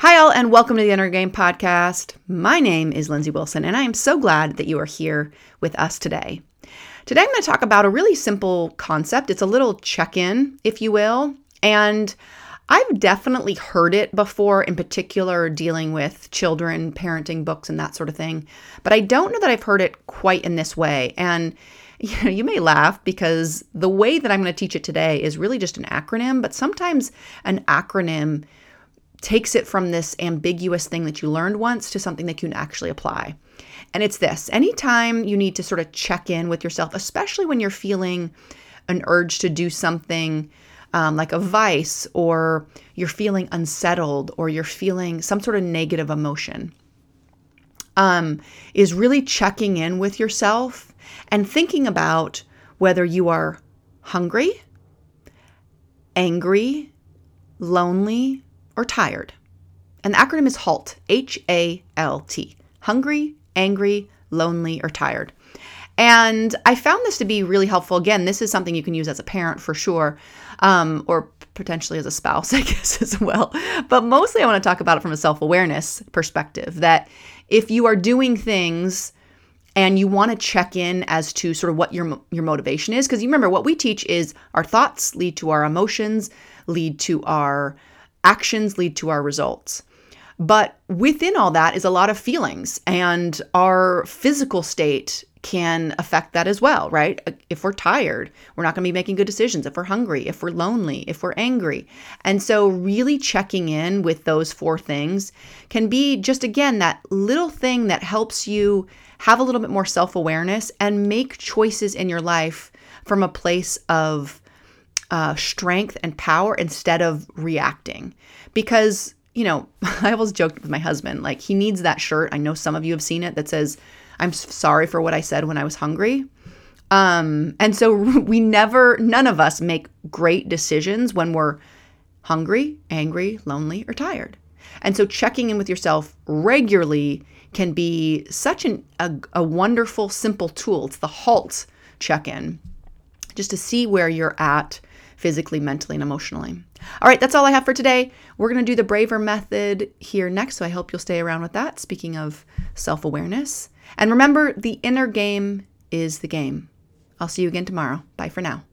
Hi, all, and welcome to the Inner Game Podcast. My name is Lindsey Wilson, and I am so glad that you are here with us today. Today, I'm going to talk about a really simple concept. It's a little check in, if you will. And I've definitely heard it before, in particular, dealing with children, parenting books, and that sort of thing. But I don't know that I've heard it quite in this way. And you, know, you may laugh because the way that I'm going to teach it today is really just an acronym, but sometimes an acronym takes it from this ambiguous thing that you learned once to something that you can actually apply. And it's this anytime you need to sort of check in with yourself, especially when you're feeling an urge to do something um, like a vice, or you're feeling unsettled, or you're feeling some sort of negative emotion, um, is really checking in with yourself and thinking about whether you are hungry, angry, lonely, or tired. And the acronym is HALT, H A L T. Hungry, angry, lonely, or tired. And I found this to be really helpful. Again, this is something you can use as a parent for sure, um, or potentially as a spouse, I guess, as well. But mostly I want to talk about it from a self awareness perspective that if you are doing things and you want to check in as to sort of what your your motivation is because you remember what we teach is our thoughts lead to our emotions lead to our actions lead to our results. But within all that is a lot of feelings, and our physical state can affect that as well, right? If we're tired, we're not going to be making good decisions. If we're hungry, if we're lonely, if we're angry. And so, really checking in with those four things can be just, again, that little thing that helps you have a little bit more self awareness and make choices in your life from a place of uh, strength and power instead of reacting. Because, you know, I always joked with my husband, like, he needs that shirt. I know some of you have seen it that says, I'm sorry for what I said when I was hungry. Um, and so we never, none of us make great decisions when we're hungry, angry, lonely, or tired. And so checking in with yourself regularly can be such an, a, a wonderful, simple tool. It's the HALT check in, just to see where you're at physically, mentally, and emotionally. All right, that's all I have for today. We're going to do the braver method here next, so I hope you'll stay around with that. Speaking of self awareness. And remember, the inner game is the game. I'll see you again tomorrow. Bye for now.